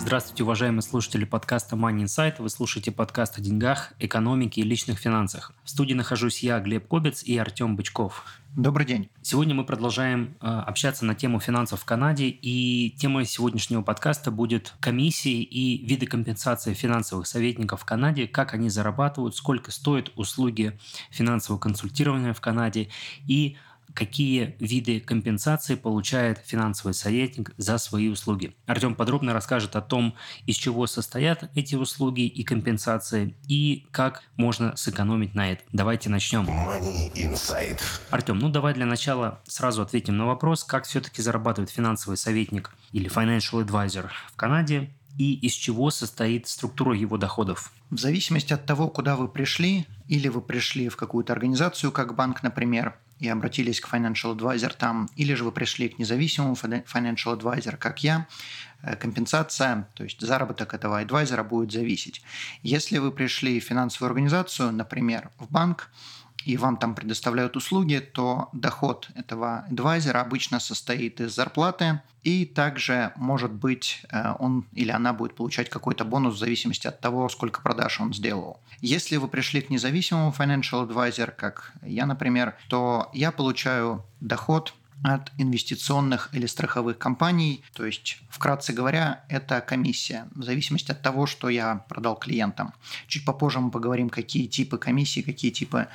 Здравствуйте, уважаемые слушатели подкаста Money Insight. Вы слушаете подкаст о деньгах, экономике и личных финансах. В студии нахожусь я, Глеб Кобец и Артем Бычков. Добрый день. Сегодня мы продолжаем э, общаться на тему финансов в Канаде, и темой сегодняшнего подкаста будет комиссии и виды компенсации финансовых советников в Канаде, как они зарабатывают, сколько стоят услуги финансового консультирования в Канаде и какие виды компенсации получает финансовый советник за свои услуги. Артем подробно расскажет о том, из чего состоят эти услуги и компенсации, и как можно сэкономить на это. Давайте начнем. Money. Артем, ну давай для начала сразу ответим на вопрос, как все-таки зарабатывает финансовый советник или financial advisor в Канаде, и из чего состоит структура его доходов? В зависимости от того, куда вы пришли, или вы пришли в какую-то организацию, как банк, например, и обратились к financial advisor там, или же вы пришли к независимому financial advisor, как я, э, компенсация, то есть заработок этого адвайзера будет зависеть. Если вы пришли в финансовую организацию, например, в банк, и вам там предоставляют услуги, то доход этого адвайзера обычно состоит из зарплаты, и также, может быть, э, он или она будет получать какой-то бонус в зависимости от того, сколько продаж он сделал. Если вы пришли к независимому financial advisor, как я, например, то я получаю доход от инвестиционных или страховых компаний. То есть, вкратце говоря, это комиссия, в зависимости от того, что я продал клиентам. Чуть попозже мы поговорим, какие типы комиссии, какие типы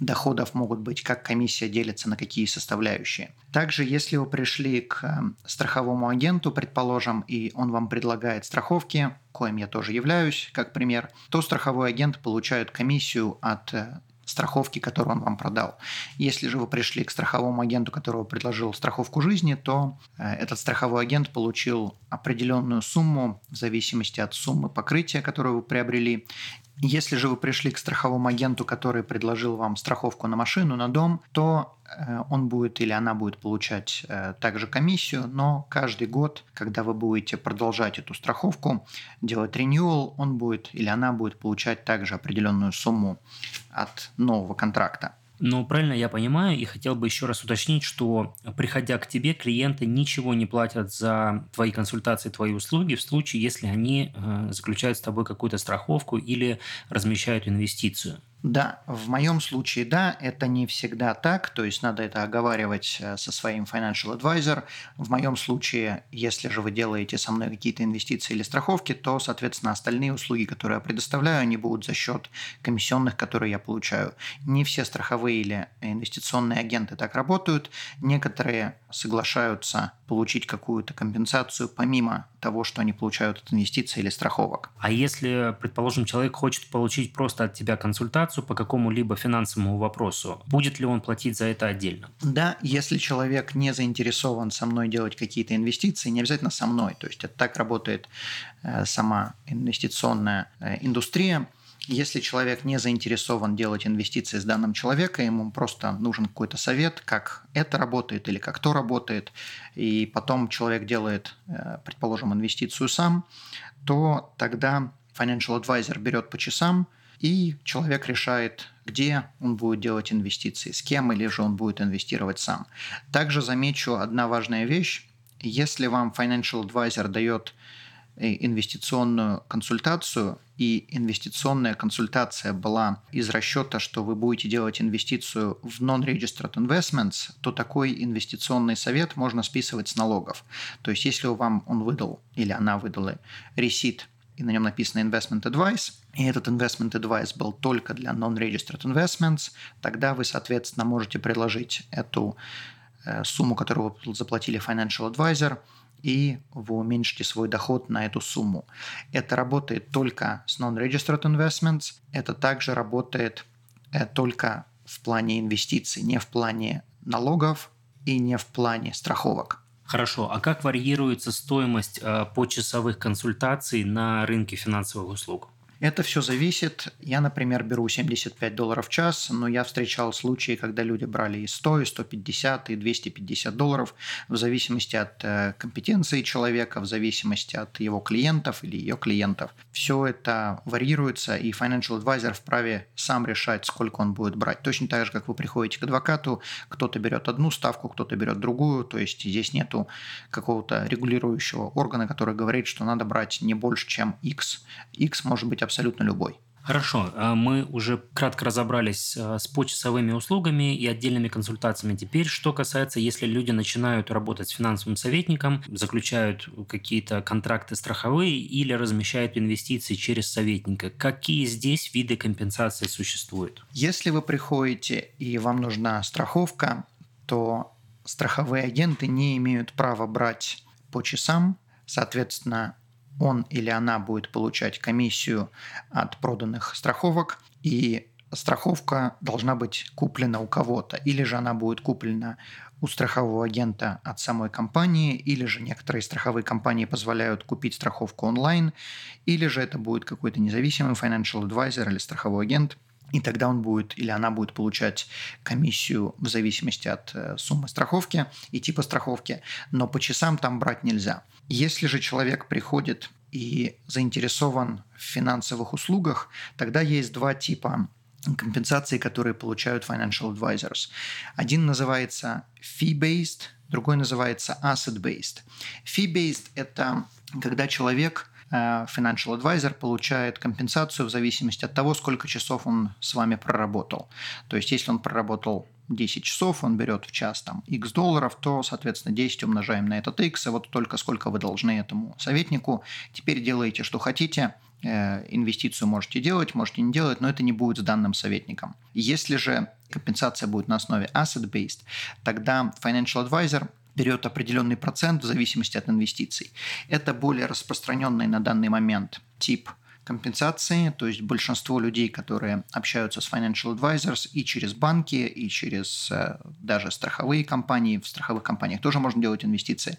доходов могут быть, как комиссия делится на какие составляющие. Также, если вы пришли к э, страховому агенту, предположим, и он вам предлагает страховки, коим я тоже являюсь, как пример, то страховой агент получает комиссию от э, страховки, которую он вам продал. Если же вы пришли к страховому агенту, которого предложил страховку жизни, то э, этот страховой агент получил определенную сумму в зависимости от суммы покрытия, которую вы приобрели, если же вы пришли к страховому агенту, который предложил вам страховку на машину, на дом, то э, он будет или она будет получать э, также комиссию, но каждый год, когда вы будете продолжать эту страховку, делать renewal, он будет или она будет получать также определенную сумму от нового контракта. Но правильно я понимаю и хотел бы еще раз уточнить, что приходя к тебе, клиенты ничего не платят за твои консультации, твои услуги в случае, если они э, заключают с тобой какую-то страховку или размещают инвестицию. Да, в моем случае да, это не всегда так, то есть надо это оговаривать э, со своим financial advisor. В моем случае, если же вы делаете со мной какие-то инвестиции или страховки, то, соответственно, остальные услуги, которые я предоставляю, они будут за счет комиссионных, которые я получаю. Не все страховые или инвестиционные агенты так работают. Некоторые соглашаются получить какую-то компенсацию помимо того, что они получают от инвестиций или страховок. А если, предположим, человек хочет получить просто от тебя консультацию по какому-либо финансовому вопросу, будет ли он платить за это отдельно? Да, если человек не заинтересован со мной делать какие-то инвестиции, не обязательно со мной, то есть это так работает э, сама инвестиционная э, индустрия, если человек не заинтересован делать инвестиции с данным человеком, ему просто нужен какой-то совет, как это работает или как то работает, и потом человек делает, э, предположим, инвестицию сам, то тогда financial advisor берет по часам, и человек решает, где он будет делать инвестиции, с кем или же он будет инвестировать сам. Также замечу одна важная вещь. Если вам financial advisor дает инвестиционную консультацию, и инвестиционная консультация была из расчета, что вы будете делать инвестицию в non-registered investments, то такой инвестиционный совет можно списывать с налогов. То есть, если вам он выдал или она выдала ресит, и на нем написано investment advice, и этот investment advice был только для non-registered investments, тогда вы, соответственно, можете приложить эту э, сумму, которую вы заплатили financial advisor – и вы уменьшите свой доход на эту сумму. Это работает только с non-registered investments, это также работает э, только в плане инвестиций, не в плане налогов и не в плане страховок. Хорошо, а как варьируется стоимость э, почасовых консультаций на рынке финансовых услуг? Это все зависит. Я, например, беру 75 долларов в час, но я встречал случаи, когда люди брали и 100, и 150, и 250 долларов в зависимости от э, компетенции человека, в зависимости от его клиентов или ее клиентов. Все это варьируется, и financial advisor вправе сам решать, сколько он будет брать. Точно так же, как вы приходите к адвокату, кто-то берет одну ставку, кто-то берет другую, то есть здесь нету какого-то регулирующего органа, который говорит, что надо брать не больше, чем X. X может быть абсолютно любой. Хорошо, а мы уже кратко разобрались а, с почасовыми услугами и отдельными консультациями. Теперь, что касается, если люди начинают работать с финансовым советником, заключают какие-то контракты страховые или размещают инвестиции через советника, какие здесь виды компенсации существуют? Если вы приходите и вам нужна страховка, то страховые агенты не имеют права брать по часам, соответственно, он или она будет получать комиссию от проданных страховок, и страховка должна быть куплена у кого-то, или же она будет куплена у страхового агента от самой компании, или же некоторые страховые компании позволяют купить страховку онлайн, или же это будет какой-то независимый financial advisor или страховой агент – и тогда он будет или она будет получать комиссию в зависимости от э, суммы страховки и типа страховки, но по часам там брать нельзя. Если же человек приходит и заинтересован в финансовых услугах, тогда есть два типа компенсации, которые получают financial advisors. Один называется fee-based, другой называется asset-based. Fee-based – это когда человек financial advisor получает компенсацию в зависимости от того, сколько часов он с вами проработал. То есть, если он проработал 10 часов, он берет в час там x долларов, то, соответственно, 10 умножаем на этот x, и вот только сколько вы должны этому советнику. Теперь делаете, что хотите, э, инвестицию можете делать, можете не делать, но это не будет с данным советником. Если же компенсация будет на основе asset-based, тогда financial advisor – берет определенный процент в зависимости от инвестиций. Это более распространенный на данный момент тип компенсации, то есть большинство людей, которые общаются с financial advisors и через банки, и через э, даже страховые компании, в страховых компаниях тоже можно делать инвестиции,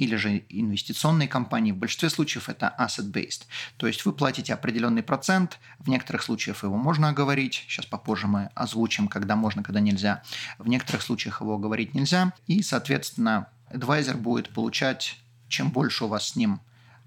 или же инвестиционные компании, в большинстве случаев это asset-based. То есть вы платите определенный процент, в некоторых случаях его можно оговорить, сейчас попозже мы озвучим, когда можно, когда нельзя. В некоторых случаях его оговорить нельзя, и, соответственно, адвайзер будет получать, чем больше у вас с ним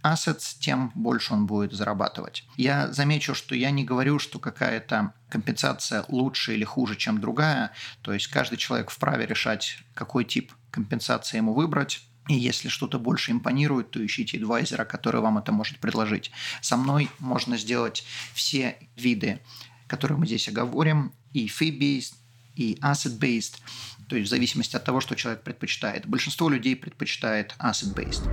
assets, тем больше он будет зарабатывать. Я замечу, что я не говорю, что какая-то компенсация лучше или хуже, чем другая. То есть каждый человек вправе решать, какой тип компенсации ему выбрать. И если что-то больше импонирует, то ищите адвайзера, который вам это может предложить. Со мной можно сделать все виды, которые мы здесь оговорим, и fee-based, и asset-based, то есть в зависимости от того, что человек предпочитает. Большинство людей предпочитает asset-based.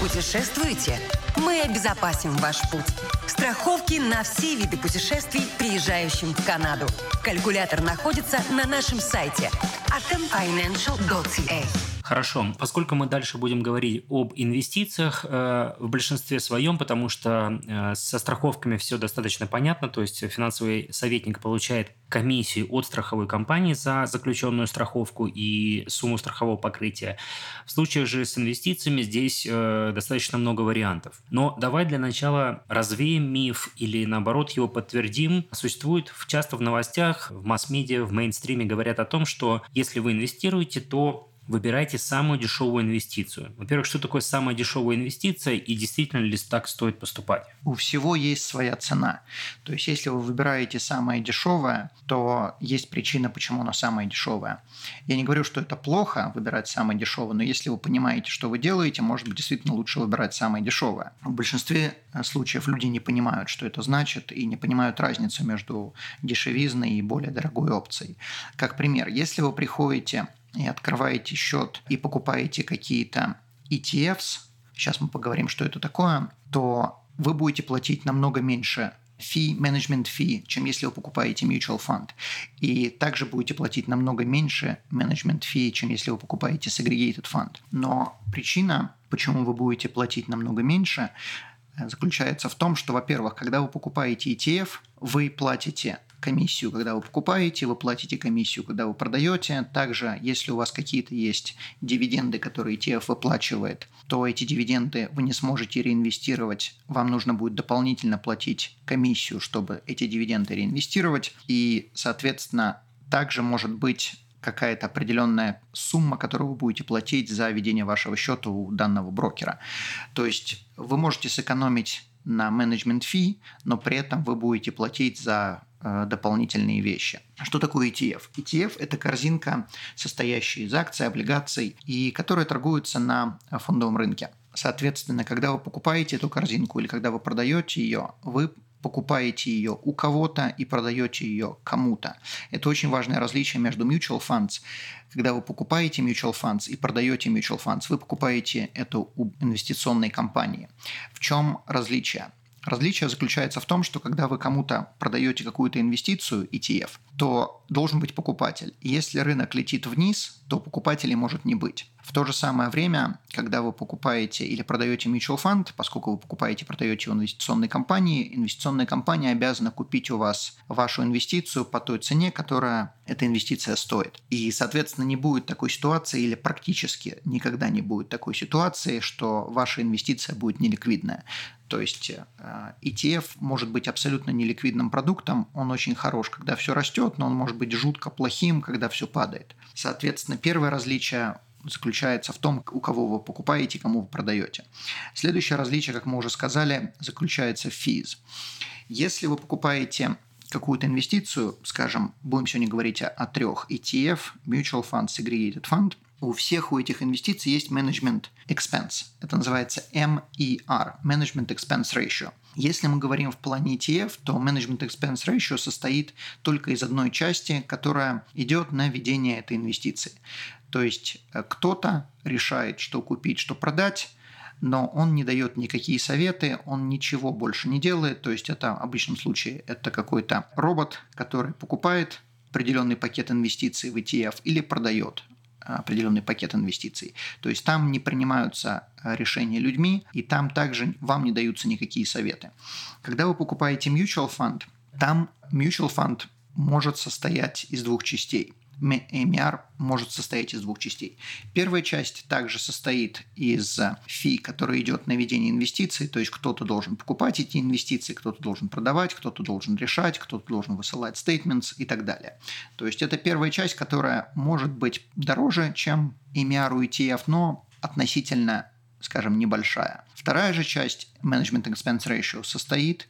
Путешествуете? Мы обезопасим ваш путь. Страховки на все виды путешествий, приезжающим в Канаду. Калькулятор находится на нашем сайте atomfinancial.ca. Хорошо, поскольку мы дальше будем говорить об инвестициях э, в большинстве своем, потому что э, со страховками все достаточно понятно, то есть финансовый советник получает комиссию от страховой компании за заключенную страховку и сумму страхового покрытия. В случае же с инвестициями здесь э, достаточно много вариантов. Но давай для начала развеем миф или наоборот его подтвердим. Существует часто в новостях, в масс-медиа, в мейнстриме говорят о том, что если вы инвестируете, то выбирайте самую дешевую инвестицию. Во-первых, что такое самая дешевая инвестиция и действительно ли так стоит поступать? У всего есть своя цена. То есть, если вы выбираете самое дешевое, то есть причина, почему оно самое дешевое. Я не говорю, что это плохо выбирать самое дешевое, но если вы понимаете, что вы делаете, может быть, действительно лучше выбирать самое дешевое. В большинстве случаев люди не понимают, что это значит, и не понимают разницу между дешевизной и более дорогой опцией. Как пример, если вы приходите и открываете счет и покупаете какие-то ETFs, сейчас мы поговорим, что это такое, то вы будете платить намного меньше фи, менеджмент фи, чем если вы покупаете mutual fund. И также будете платить намного меньше менеджмент фи, чем если вы покупаете segregated fund. Но причина, почему вы будете платить намного меньше, заключается в том, что, во-первых, когда вы покупаете ETF, вы платите комиссию, когда вы покупаете, вы платите комиссию, когда вы продаете. Также, если у вас какие-то есть дивиденды, которые ETF выплачивает, то эти дивиденды вы не сможете реинвестировать. Вам нужно будет дополнительно платить комиссию, чтобы эти дивиденды реинвестировать. И, соответственно, также может быть какая-то определенная сумма, которую вы будете платить за ведение вашего счета у данного брокера. То есть вы можете сэкономить на менеджмент фи, но при этом вы будете платить за дополнительные вещи. Что такое ETF? ETF – это корзинка, состоящая из акций, облигаций, и которая торгуется на фондовом рынке. Соответственно, когда вы покупаете эту корзинку или когда вы продаете ее, вы покупаете ее у кого-то и продаете ее кому-то. Это очень важное различие между mutual funds. Когда вы покупаете mutual funds и продаете mutual funds, вы покупаете это у инвестиционной компании. В чем различие? Различие заключается в том, что когда вы кому-то продаете какую-то инвестицию, ETF, то должен быть покупатель. Если рынок летит вниз, то покупателей может не быть. В то же самое время, когда вы покупаете или продаете mutual fund, поскольку вы покупаете продаете у инвестиционной компании, инвестиционная компания обязана купить у вас вашу инвестицию по той цене, которая эта инвестиция стоит. И, соответственно, не будет такой ситуации или практически никогда не будет такой ситуации, что ваша инвестиция будет неликвидная. То есть э, ETF может быть абсолютно неликвидным продуктом, он очень хорош, когда все растет, но он может быть жутко плохим, когда все падает. Соответственно, первое различие заключается в том, у кого вы покупаете, кому вы продаете. Следующее различие, как мы уже сказали, заключается в fees. Если вы покупаете какую-то инвестицию, скажем, будем сегодня говорить о, о трех ETF, Mutual Fund, Segregated Fund, у всех у этих инвестиций есть management expense. Это называется MER, Management Expense Ratio. Если мы говорим в плане ETF, то Management Expense Ratio состоит только из одной части, которая идет на ведение этой инвестиции. То есть э, кто-то решает, что купить, что продать, но он не дает никакие советы, он ничего больше не делает. То есть это в обычном случае это какой-то робот, который покупает определенный пакет инвестиций в ETF или продает определенный пакет инвестиций. То есть там не принимаются э, решения людьми, и там также вам не даются никакие советы. Когда вы покупаете mutual fund, там mutual fund может состоять из двух частей. MER может состоять из двух частей. Первая часть также состоит из фи, который идет на ведение инвестиций, то есть кто-то должен покупать эти инвестиции, кто-то должен продавать, кто-то должен решать, кто-то должен высылать statements и так далее. То есть это первая часть, которая может быть дороже, чем MER у ETF, но относительно скажем, небольшая. Вторая же часть Management Expense Ratio состоит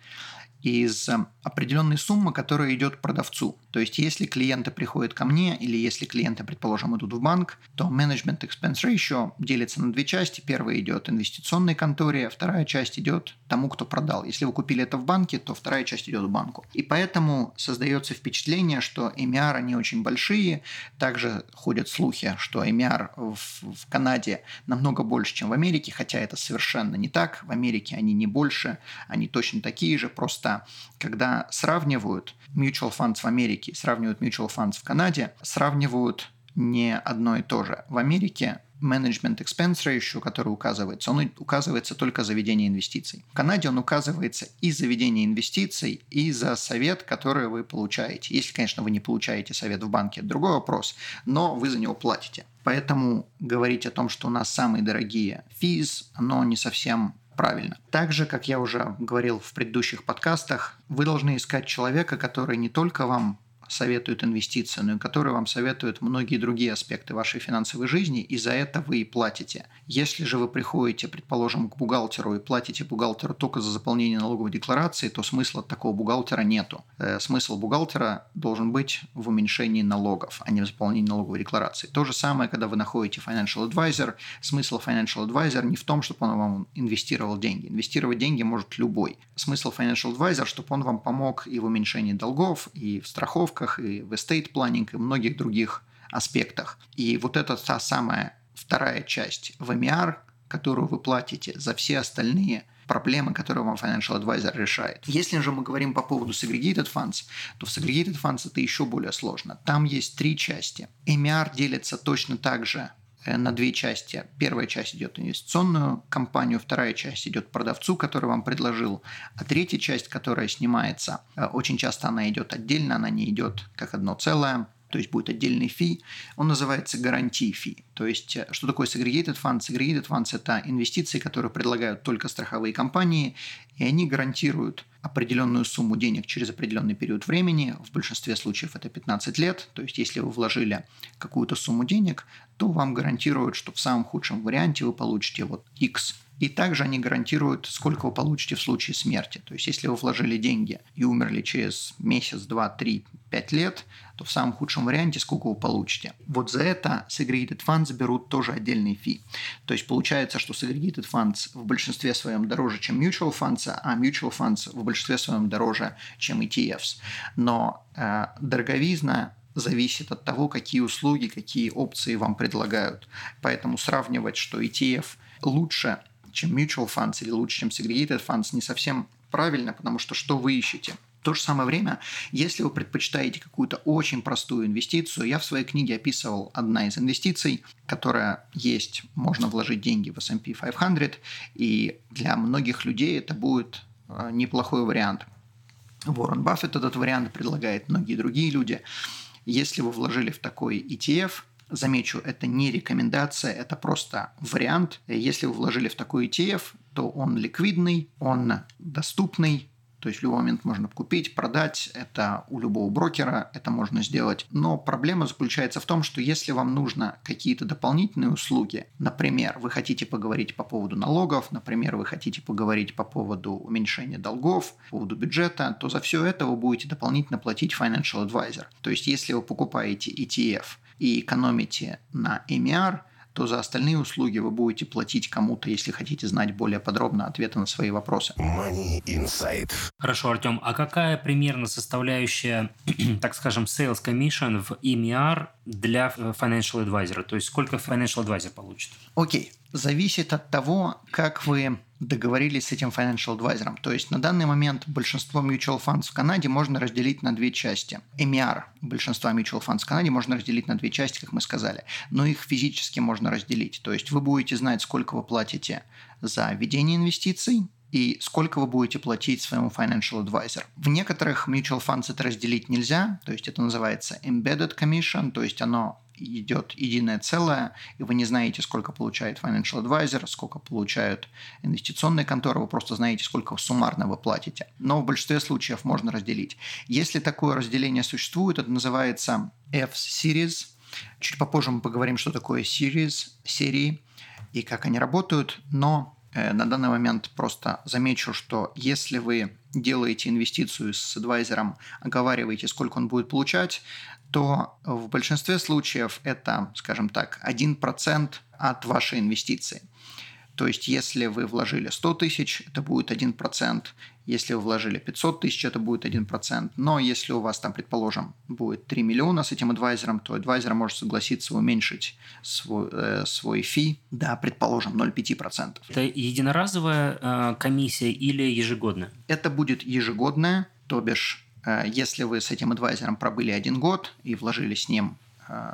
из определенной суммы, которая идет продавцу. То есть, если клиенты приходят ко мне или если клиенты, предположим, идут в банк, то Management Expense Ratio делится на две части. Первая идет инвестиционной конторе, вторая часть идет тому, кто продал. Если вы купили это в банке, то вторая часть идет в банку. И поэтому создается впечатление, что MER они очень большие. Также ходят слухи, что MER в, в Канаде намного больше, чем в Америке, хотя это совершенно не так. В Америке они не больше, они точно такие же, просто когда сравнивают mutual funds в Америке, сравнивают mutual funds в Канаде, сравнивают не одно и то же. В Америке management expense ratio, который указывается, он указывается только за ведение инвестиций. В Канаде он указывается и за ведение инвестиций, и за совет, который вы получаете. Если, конечно, вы не получаете совет в банке, это другой вопрос, но вы за него платите. Поэтому говорить о том, что у нас самые дорогие fees, оно не совсем правильно. Также, как я уже говорил в предыдущих подкастах, вы должны искать человека, который не только вам советует инвестиции, но и которые вам советуют многие другие аспекты вашей финансовой жизни, и за это вы и платите. Если же вы приходите, предположим, к бухгалтеру и платите бухгалтеру только за заполнение налоговой декларации, то смысла такого бухгалтера нету. Э, смысл бухгалтера должен быть в уменьшении налогов, а не в заполнении налоговой декларации. То же самое, когда вы находите financial advisor. Смысл financial advisor не в том, чтобы он вам инвестировал деньги. Инвестировать деньги может любой. Смысл financial advisor, чтобы он вам помог и в уменьшении долгов, и в страховке, планировках, и в estate planning, и многих других аспектах. И вот это та самая вторая часть VMR, которую вы платите за все остальные проблемы, которые вам Financial Advisor решает. Если же мы говорим по поводу Segregated Funds, то в Segregated Funds это еще более сложно. Там есть три части. MER делится точно так же на две части. Первая часть идет инвестиционную компанию, вторая часть идет продавцу, который вам предложил, а третья часть, которая снимается, э, очень часто она идет отдельно, она не идет как одно целое то есть будет отдельный фи, он называется гарантий фи. То есть э, что такое segregated funds? Segregated funds – это инвестиции, которые предлагают только страховые компании, и они гарантируют определенную сумму денег через определенный период времени. В большинстве случаев это 15 лет. То есть если вы вложили какую-то сумму денег, то вам гарантируют, что в самом худшем варианте вы получите вот X и также они гарантируют, сколько вы получите в случае смерти. То есть, если вы вложили деньги и умерли через месяц, два, три, пять лет, то в самом худшем варианте сколько вы получите. Вот за это Segregated Funds берут тоже отдельный фи. То есть, получается, что Segregated Funds в большинстве своем дороже, чем Mutual Funds, а Mutual Funds в большинстве своем дороже, чем ETFs. Но э, дороговизна зависит от того, какие услуги, какие опции вам предлагают. Поэтому сравнивать, что ETF лучше чем mutual funds или лучше, чем segregated funds, не совсем правильно, потому что что вы ищете? То же самое время, если вы предпочитаете какую-то очень простую инвестицию, я в своей книге описывал одна из инвестиций, которая есть, можно вложить деньги в S&P 500, и для многих людей это будет э, неплохой вариант. Уоррен Баффет этот вариант предлагает, многие другие люди. Если вы вложили в такой ETF, Замечу, это не рекомендация, это просто вариант. Если вы вложили в такой ETF, то он ликвидный, он доступный, то есть в любой момент можно купить, продать, это у любого брокера, это можно сделать. Но проблема заключается в том, что если вам нужно какие-то дополнительные услуги, например, вы хотите поговорить по поводу налогов, например, вы хотите поговорить по поводу уменьшения долгов, по поводу бюджета, то за все это вы будете дополнительно платить financial advisor. То есть если вы покупаете ETF – и экономите на MER, то за остальные услуги вы будете платить кому-то, если хотите знать более подробно ответы на свои вопросы. Money Insight. Хорошо, Артем, а какая примерно составляющая, так скажем, sales commission в EMR для э, financial advisor? То есть сколько financial advisor получит? Окей, okay. зависит от того, как вы договорились с этим financial advisor. То есть на данный момент большинство mutual funds в Канаде можно разделить на две части. MER большинства mutual funds в Канаде можно разделить на две части, как мы сказали. Но их физически можно разделить. То есть вы будете знать, сколько вы платите за ведение инвестиций, и сколько вы будете платить своему financial advisor. В некоторых mutual funds это разделить нельзя, то есть это называется embedded commission, то есть оно идет единое целое, и вы не знаете, сколько получает financial advisor, сколько получают инвестиционные конторы, вы просто знаете, сколько суммарно вы платите. Но в большинстве случаев можно разделить. Если такое разделение существует, это называется F-series. Чуть попозже мы поговорим, что такое series, серии и как они работают, но э, на данный момент просто замечу, что если вы делаете инвестицию с адвайзером, оговариваете, сколько он будет получать, то в большинстве случаев это, скажем так, 1% от вашей инвестиции. То есть, если вы вложили 100 тысяч, это будет 1%. Если вы вложили 500 тысяч, это будет 1%. Но если у вас там, предположим, будет 3 миллиона с этим адвайзером, то адвайзер может согласиться уменьшить свой, э, свой фи до, предположим, 0,5%. Это единоразовая э, комиссия или ежегодная? Это будет ежегодная, то бишь если вы с этим адвайзером пробыли один год и вложили с ним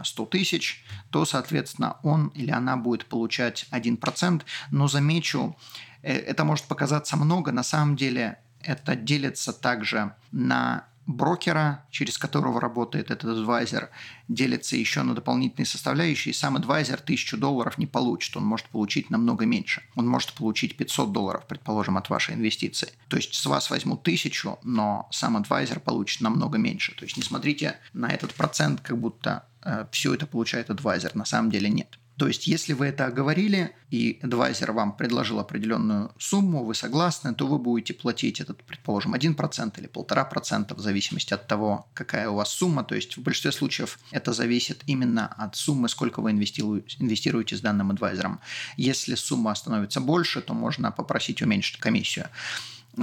100 э, тысяч, то, соответственно, он или она будет получать 1%. Но замечу, э, это может показаться много, на самом деле это делится также на брокера, через которого работает этот адвайзер, делится еще на дополнительные составляющие. Сам адвайзер 1000 долларов не получит, он может получить намного меньше. Он может получить 500 долларов, предположим, от вашей инвестиции. То есть с вас возьмут 1000, но сам адвайзер получит намного меньше. То есть не смотрите на этот процент, как будто э, все это получает адвайзер. На самом деле нет. То есть, если вы это оговорили, и адвайзер вам предложил определенную сумму, вы согласны, то вы будете платить этот, предположим, 1% или 1,5% в зависимости от того, какая у вас сумма. То есть, в большинстве случаев это зависит именно от суммы, сколько вы инвестируете с данным адвайзером. Если сумма становится больше, то можно попросить уменьшить комиссию,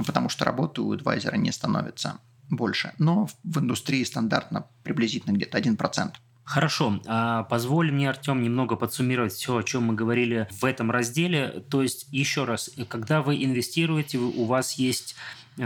потому что работы у адвайзера не становится больше. Но в индустрии стандартно приблизительно где-то 1%. Хорошо. А позволь мне, Артем, немного подсуммировать все, о чем мы говорили в этом разделе. То есть, еще раз, когда вы инвестируете, у вас есть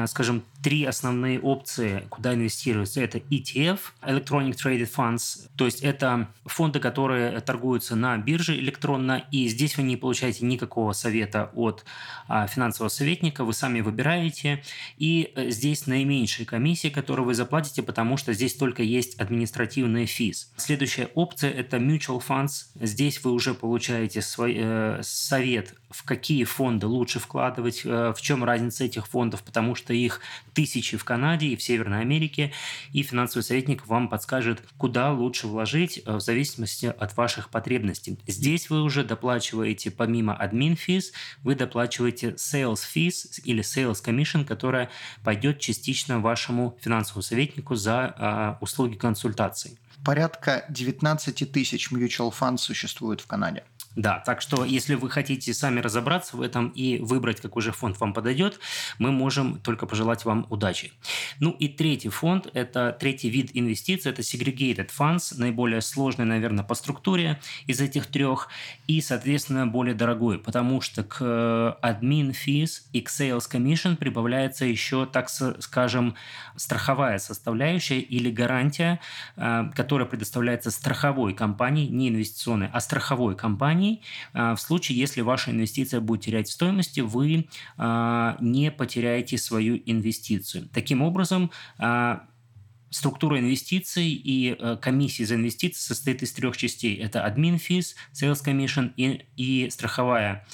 скажем, три основные опции, куда инвестируется. Это ETF, Electronic Traded Funds, то есть это фонды, которые торгуются на бирже электронно, и здесь вы не получаете никакого совета от а, финансового советника, вы сами выбираете, и э, здесь наименьшие комиссии, которые вы заплатите, потому что здесь только есть административные физ. Следующая опция – это Mutual Funds. Здесь вы уже получаете свой, э, совет, в какие фонды лучше вкладывать, э, в чем разница этих фондов, потому что их тысячи в Канаде и в Северной Америке, и финансовый советник вам подскажет, куда лучше вложить э, в зависимости от ваших потребностей. Здесь вы уже доплачиваете помимо админ физ, вы доплачиваете sales fees или sales commission, которая пойдет частично вашему финансовому советнику за э, услуги консультаций. Порядка 19 тысяч mutual funds существует в Канаде. Да, так что если вы хотите сами разобраться в этом и выбрать, какой же фонд вам подойдет, мы можем только пожелать вам удачи. Ну и третий фонд, это третий вид инвестиций, это segregated funds, наиболее сложный, наверное, по структуре из этих трех и, соответственно, более дорогой, потому что к admin fees и к sales commission прибавляется еще, так скажем, страховая составляющая или гарантия, э, которая предоставляется страховой компанией, не инвестиционной, а страховой компанией, компаний. А, в случае, если ваша инвестиция будет терять в стоимости, вы а, не потеряете свою инвестицию. Таким образом, а, Структура инвестиций и э, комиссии за инвестиции состоит из трех частей. Это admin fees, sales commission и, и страховая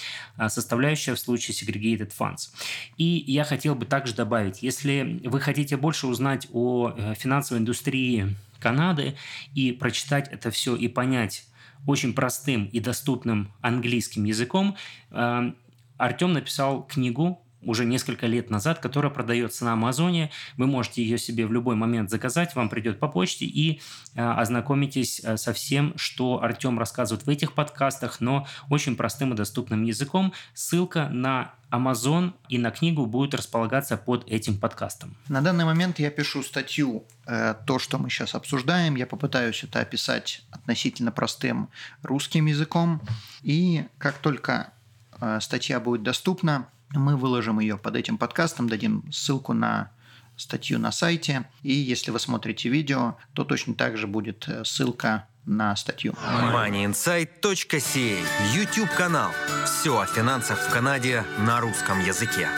составляющая в случае segregated funds. И я хотел бы также добавить, если вы хотите больше узнать о э, финансовой индустрии Канады и прочитать это все и понять, очень простым и доступным английским языком, э, Артем написал книгу уже несколько лет назад, которая продается на Амазоне. Вы можете ее себе в любой момент заказать, вам придет по почте и э, ознакомитесь э, со всем, что Артем рассказывает в этих подкастах, но очень простым и доступным языком. Ссылка на Amazon и на книгу будет располагаться под этим подкастом. На данный момент я пишу статью, э, то, что мы сейчас обсуждаем. Я попытаюсь это описать относительно простым русским языком. И как только э, статья будет доступна, мы выложим ее под этим подкастом, дадим ссылку на статью на сайте. И если вы смотрите видео, то точно так же будет э, ссылка на статью. moneyinsight.ca YouTube канал. Все о финансах в Канаде на русском языке.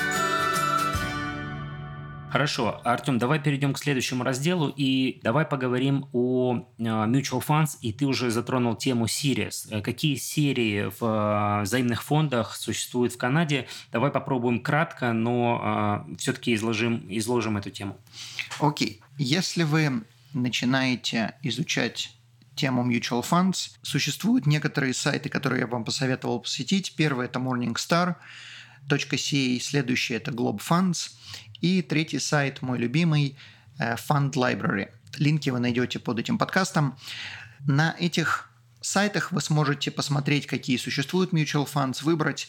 Хорошо, Артем, давай перейдем к следующему разделу и давай поговорим о э, mutual funds. И ты уже затронул тему Series. Э, какие серии в э, взаимных фондах существуют в Канаде? Давай попробуем кратко, но все-таки изложим, изложим эту тему. Окей. Okay. Если вы начинаете изучать тему mutual funds, существуют некоторые сайты, которые я вам посоветовал посетить. Первый – это Morningstar. .ca, следующий это Globe Funds, и третий сайт, мой любимый, э, Fund Library. Линки вы найдете под этим подкастом. На этих сайтах вы сможете посмотреть, какие существуют mutual funds, выбрать.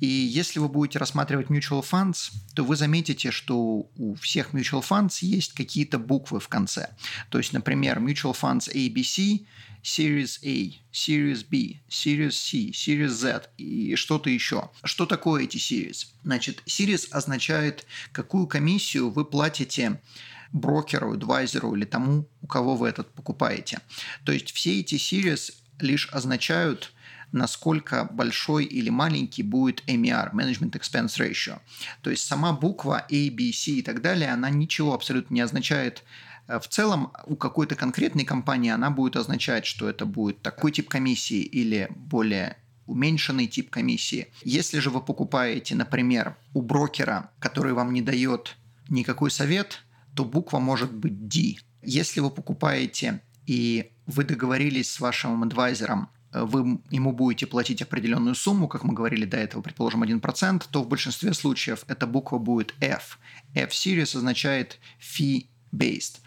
И если вы будете рассматривать mutual funds, то вы заметите, что у всех mutual funds есть какие-то буквы в конце. То есть, например, mutual funds ABC, Series A, Series B, Series C, Series Z и что-то еще. Что такое эти Series? Значит, Series означает, какую комиссию вы платите брокеру, адвайзеру или тому, у кого вы этот покупаете. То есть все эти Series лишь означают, насколько большой или маленький будет MER, Management Expense Ratio. То есть сама буква A, B, C и так далее, она ничего абсолютно не означает в целом у какой-то конкретной компании она будет означать, что это будет такой тип комиссии или более уменьшенный тип комиссии. Если же вы покупаете, например, у брокера, который вам не дает никакой совет, то буква может быть D. Если вы покупаете и вы договорились с вашим адвайзером, э, вы ему будете платить определенную сумму, как мы говорили до этого, предположим, 1%, то в большинстве случаев эта буква будет F. F-Series означает fee based.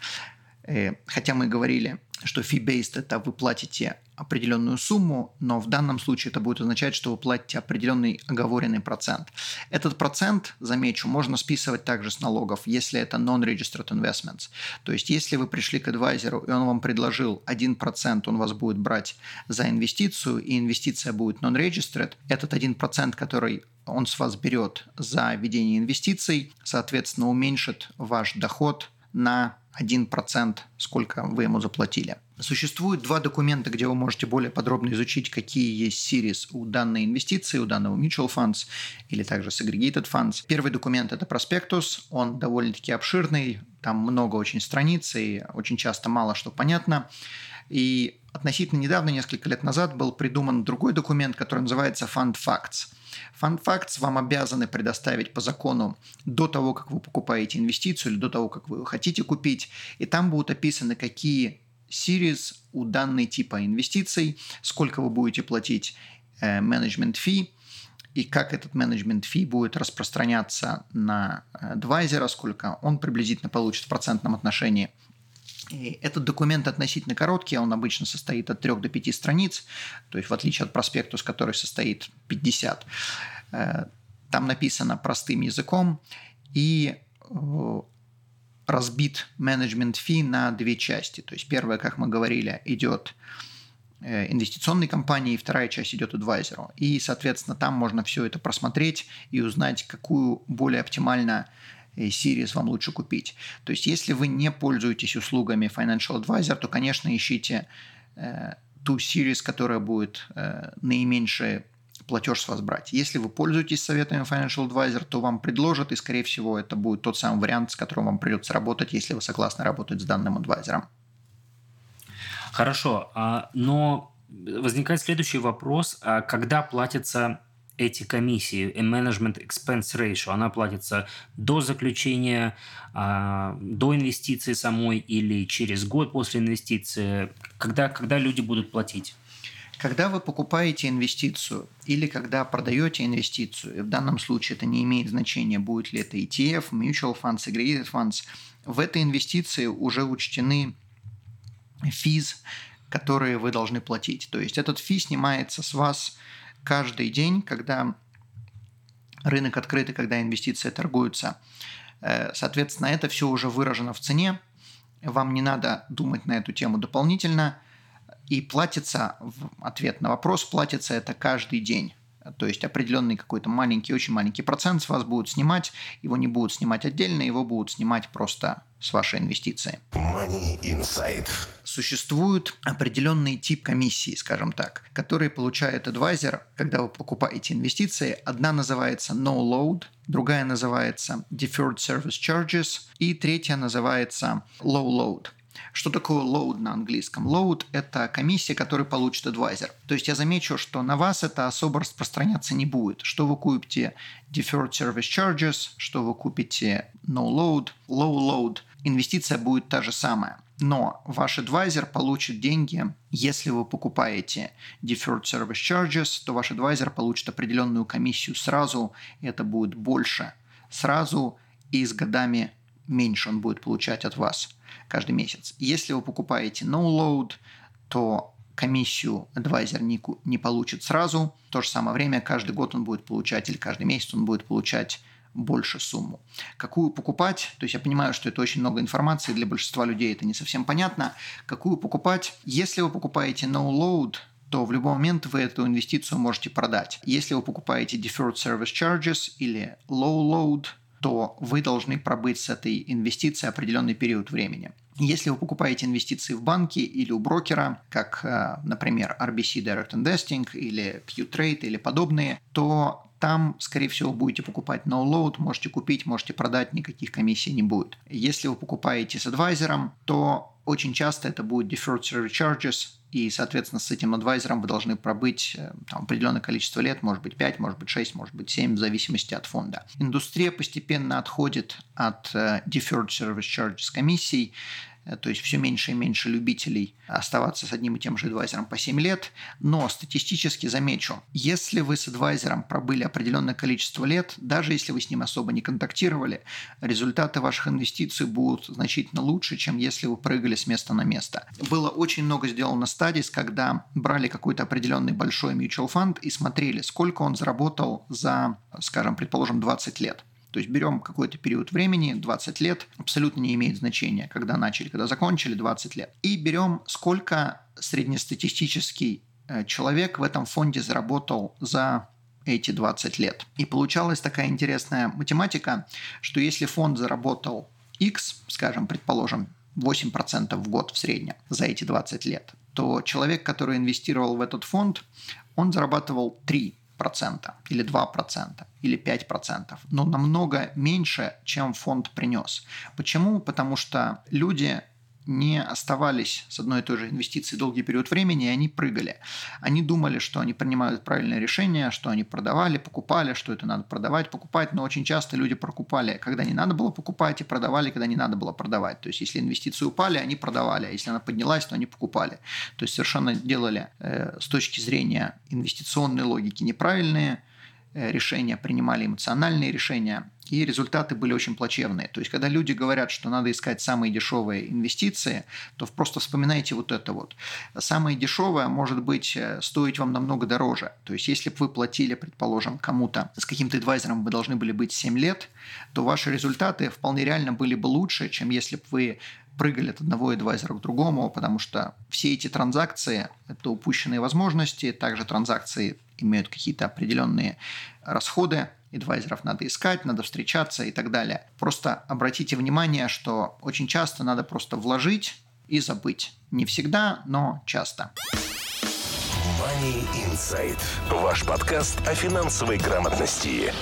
Э, хотя мы говорили что fee-based – это вы платите определенную сумму, но в данном случае это будет означать, что вы платите определенный оговоренный процент. Этот процент, замечу, можно списывать также с налогов, если это non-registered investments. То есть, если вы пришли к адвайзеру, и он вам предложил 1%, он вас будет брать за инвестицию, и инвестиция будет non-registered, этот 1%, который он с вас берет за ведение инвестиций, соответственно, уменьшит ваш доход на 1%, сколько вы ему заплатили. Существует два документа, где вы можете более подробно изучить, какие есть series у данной инвестиции, у данного mutual funds или также segregated funds. Первый документ – это проспектус, он довольно-таки обширный, там много очень страниц и очень часто мало что понятно. И относительно недавно, несколько лет назад, был придуман другой документ, который называется Fund Facts – Fund Facts вам обязаны предоставить по закону до того, как вы покупаете инвестицию или до того, как вы хотите купить. И там будут описаны, какие series у данной типа инвестиций, сколько вы будете платить менеджмент э, фи, и как этот менеджмент фи будет распространяться на адвайзера, сколько он приблизительно получит в процентном отношении – и этот документ относительно короткий, он обычно состоит от 3 до 5 страниц, то есть в отличие от проспектус, который состоит 50. Э, там написано простым языком и э, разбит менеджмент фи на две части. То есть первая, как мы говорили, идет э, инвестиционной компании, вторая часть идет адвайзеру. И, соответственно, там можно все это просмотреть и узнать, какую более оптимально Series вам лучше купить. То есть, если вы не пользуетесь услугами Financial Advisor, то, конечно, ищите э, ту Series, которая будет э, наименьший платеж с вас брать. Если вы пользуетесь советами Financial Advisor, то вам предложат, и, скорее всего, это будет тот самый вариант, с которым вам придется работать, если вы согласны работать с данным адвайзером. Хорошо, а, но возникает следующий вопрос. А когда платится эти комиссии, management expense ratio, она платится до заключения, а, до инвестиции самой или через год после инвестиции, когда, когда люди будут платить? Когда вы покупаете инвестицию или когда продаете инвестицию, в данном случае это не имеет значения, будет ли это ETF, mutual funds, segregated funds, в этой инвестиции уже учтены физ, которые вы должны платить. То есть этот фи снимается с вас каждый день, когда рынок открыт и когда инвестиции торгуются. Э, соответственно, это все уже выражено в цене. Вам не надо думать на эту тему дополнительно. И платится, в ответ на вопрос, платится это каждый день. То есть определенный какой-то маленький, очень маленький процент с вас будут снимать. Его не будут снимать отдельно, его будут снимать просто с вашей инвестиции. Money Insight. Существует определенный тип комиссии, скажем так, которые получает адвайзер, когда вы покупаете инвестиции. Одна называется no load, другая называется deferred service charges и третья называется low load. Что такое load на английском? Load – это комиссия, которую получит адвайзер. То есть я замечу, что на вас это особо распространяться не будет. Что вы купите deferred service charges, что вы купите no load, low load, инвестиция будет та же самая. Но ваш адвайзер получит деньги, если вы покупаете deferred service charges, то ваш адвайзер получит определенную комиссию сразу, и это будет больше сразу, и с годами меньше он будет получать от вас каждый месяц. Если вы покупаете no-load, то комиссию адвайзер не, не получит сразу. В то же самое время каждый год он будет получать, или каждый месяц он будет получать больше сумму. Какую покупать? То есть я понимаю, что это очень много информации, для большинства людей это не совсем понятно. Какую покупать? Если вы покупаете no-load, то в любой момент вы эту инвестицию можете продать. Если вы покупаете deferred service charges или low load, то вы должны пробыть с этой инвестицией определенный период времени. Если вы покупаете инвестиции в банке или у брокера, как, э, например, RBC Direct Investing или Qtrade или подобные, то там, скорее всего, будете покупать no load, можете купить, можете продать, никаких комиссий не будет. Если вы покупаете с адвайзером, то очень часто это будет deferred service charges, и, соответственно, с этим адвайзером вы должны пробыть э, там, определенное количество лет, может быть 5, может быть 6, может быть 7, в зависимости от фонда. Индустрия постепенно отходит от uh, deferred service charges комиссий. Э, то есть все меньше и меньше любителей оставаться с одним и тем же адвайзером по 7 лет. Но статистически замечу, если вы с адвайзером пробыли определенное количество лет, даже если вы с ним особо не контактировали, результаты ваших инвестиций будут значительно лучше, чем если вы прыгали с места на место. Было очень много сделано стадий, когда брали какой-то определенный большой mutual fund и смотрели, сколько он заработал за, скажем, предположим, 20 лет. То есть берем какой-то период времени, 20 лет, абсолютно не имеет значения, когда начали, когда закончили, 20 лет. И берем, сколько среднестатистический э, человек в этом фонде заработал за эти 20 лет. И получалась такая интересная математика, что если фонд заработал X, скажем, предположим, 8% в год в среднем за эти 20 лет, то человек, который инвестировал в этот фонд, он зарабатывал 3 процента или 2% или 5%, но намного меньше, чем фонд принес. Почему? Потому что люди не оставались с одной и той же инвестицией долгий период времени, и они прыгали. Они думали, что они принимают правильное решение, что они продавали, покупали, что это надо продавать, покупать, но очень часто люди прокупали, когда не надо было покупать, и продавали, когда не надо было продавать. То есть, если инвестиции упали, они продавали, а если она поднялась, то они покупали. То есть, совершенно делали э, с точки зрения инвестиционной логики неправильные решения, принимали эмоциональные решения, и результаты были очень плачевные. То есть, когда люди говорят, что надо искать самые дешевые инвестиции, то просто вспоминайте вот это вот. Самое дешевое может быть э, стоить вам намного дороже. То есть, если бы вы платили, предположим, кому-то с каким-то адвайзером вы должны были быть 7 лет, то ваши результаты вполне реально были бы лучше, чем если бы вы прыгали от одного адвайзера к другому, потому что все эти транзакции – это упущенные возможности, также транзакции имеют какие-то определенные расходы, адвайзеров надо искать, надо встречаться и так далее. Просто обратите внимание, что очень часто надо просто вложить и забыть. Не всегда, но часто. Money Insight. Ваш подкаст о финансовой грамотности.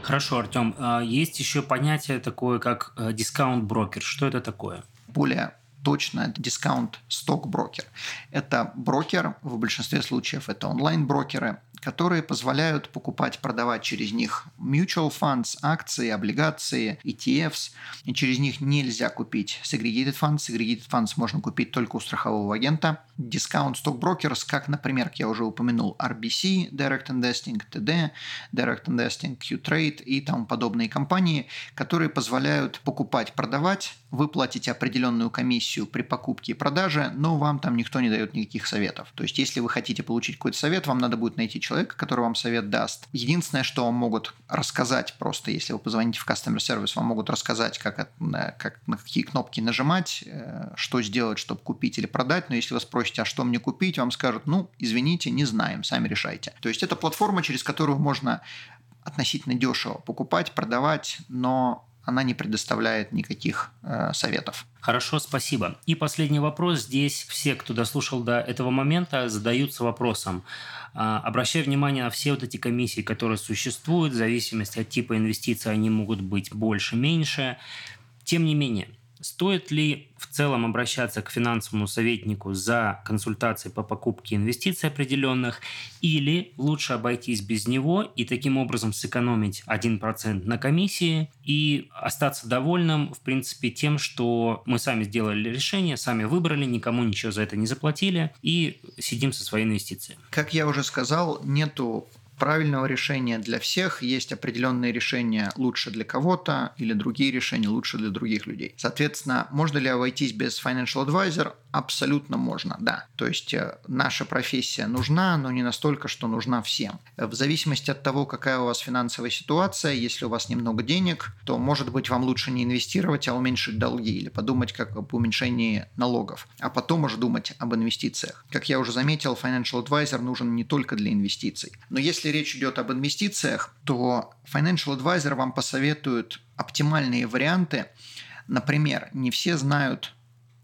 Хорошо, Артем. А есть еще понятие такое, как э, дискаунт-брокер. Что это такое? Более точно дискаунт сток-брокер. Это брокер, в большинстве случаев это онлайн-брокеры, которые позволяют покупать, продавать через них mutual funds, акции, облигации, ETFs. И через них нельзя купить segregated funds. Segregated funds можно купить только у страхового агента. Discount Stock Brokers, как, например, как я уже упомянул, RBC, Direct Investing, TD, Direct Investing, Q-Trade и тому подобные компании, которые позволяют покупать, продавать. Вы платите определенную комиссию при покупке и продаже, но вам там никто не дает никаких советов. То есть, если вы хотите получить какой-то совет, вам надо будет найти человека, который вам совет даст. Единственное, что вам могут рассказать просто, если вы позвоните в customer service, вам могут рассказать, как, как, на какие кнопки нажимать, э, что сделать, чтобы купить или продать. Но если вы спросите, а что мне купить, вам скажут, ну, извините, не знаем, сами решайте. То есть это платформа, через которую можно относительно дешево покупать, продавать, но она не предоставляет никаких э, советов. Хорошо, спасибо. И последний вопрос. Здесь все, кто дослушал до этого момента, задаются вопросом. Э, обращая внимание на все вот эти комиссии, которые существуют, в зависимости от типа инвестиций, они могут быть больше, меньше. Тем не менее, Стоит ли в целом обращаться к финансовому советнику за консультацией по покупке инвестиций определенных, или лучше обойтись без него и таким образом сэкономить 1% на комиссии и остаться довольным, в принципе, тем, что мы сами сделали решение, сами выбрали, никому ничего за это не заплатили и сидим со своей инвестицией. Как я уже сказал, нету правильного решения для всех, есть определенные решения лучше для кого-то или другие решения лучше для других людей. Соответственно, можно ли обойтись без financial advisor? Абсолютно можно, да. То есть э, наша профессия нужна, но не настолько, что нужна всем. В зависимости от того, какая у вас финансовая ситуация, если у вас немного денег, то, может быть, вам лучше не инвестировать, а уменьшить долги или подумать как об уменьшении налогов, а потом уже думать об инвестициях. Как я уже заметил, financial advisor нужен не только для инвестиций. Но если речь идет об инвестициях, то financial advisor вам посоветует оптимальные варианты. Например, не все знают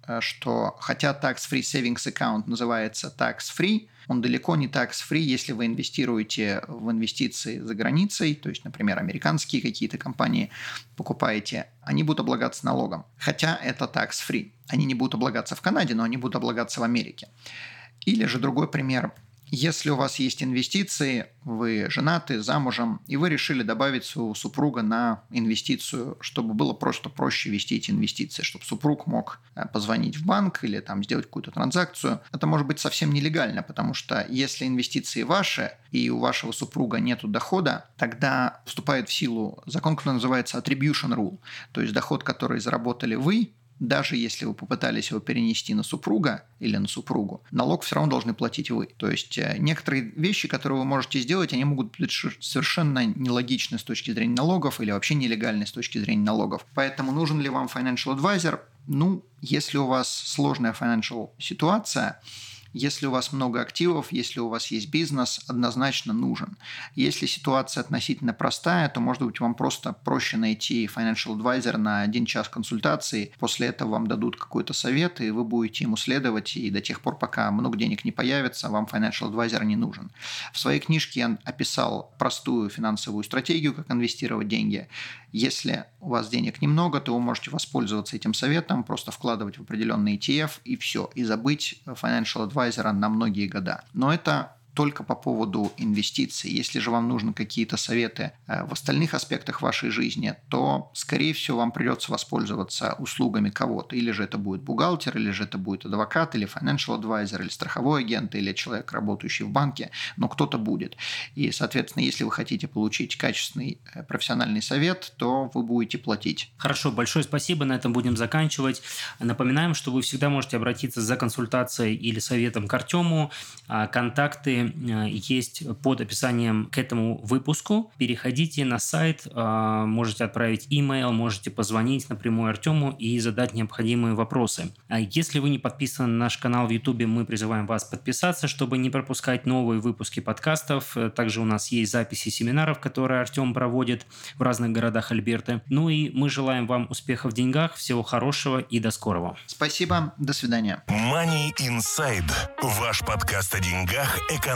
Э, что хотя tax-free savings account называется tax-free, он далеко не tax-free, если вы инвестируете в инвестиции за границей, то есть, например, американские какие-то компании покупаете, они будут облагаться налогом. Хотя это tax-free. Они не будут облагаться в Канаде, но они будут облагаться в Америке. Или же другой пример. Если у вас есть инвестиции, вы женаты, замужем, и вы решили добавить своего супруга на инвестицию, чтобы было просто проще вести эти инвестиции, чтобы супруг мог э, позвонить в банк или там сделать какую-то транзакцию. Это может быть совсем нелегально, потому что если инвестиции ваши, и у вашего супруга нет дохода, тогда вступает в силу закон, который называется attribution rule, то есть доход, который заработали вы, даже если вы попытались его перенести на супруга или на супругу, налог все равно должны платить вы. То есть э, некоторые вещи, которые вы можете сделать, они могут быть совершенно нелогичны с точки зрения налогов или вообще нелегальны с точки зрения налогов. Поэтому нужен ли вам financial advisor? Ну, если у вас сложная financial ситуация, если у вас много активов, если у вас есть бизнес, однозначно нужен. Если ситуация относительно простая, то, может быть, вам просто проще найти financial advisor на один час консультации. После этого вам дадут какой-то совет, и вы будете ему следовать, и до тех пор, пока много денег не появится, вам financial advisor не нужен. В своей книжке я описал простую финансовую стратегию, как инвестировать деньги. Если у вас денег немного, то вы можете воспользоваться этим советом, просто вкладывать в определенный ETF и все, и забыть financial advisor на многие года. Но это только по поводу инвестиций. Если же вам нужны какие-то советы э, в остальных аспектах вашей жизни, то, скорее всего, вам придется воспользоваться услугами кого-то. Или же это будет бухгалтер, или же это будет адвокат, или financial advisor, или страховой агент, или человек, работающий в банке, но кто-то будет. И, соответственно, если вы хотите получить качественный э, профессиональный совет, то вы будете платить. Хорошо, большое спасибо. На этом будем заканчивать. Напоминаем, что вы всегда можете обратиться за консультацией или советом к Артему. А, контакты Э, есть под описанием к этому выпуску. Переходите на сайт, э, можете отправить имейл, можете позвонить напрямую Артему и задать необходимые вопросы. А если вы не подписаны на наш канал в YouTube, мы призываем вас подписаться, чтобы не пропускать новые выпуски подкастов. Также у нас есть записи семинаров, которые Артем проводит в разных городах Альберты. Ну и мы желаем вам успехов в деньгах, всего хорошего и до скорого. Спасибо, до свидания. Money Inside. Ваш подкаст о деньгах, экономике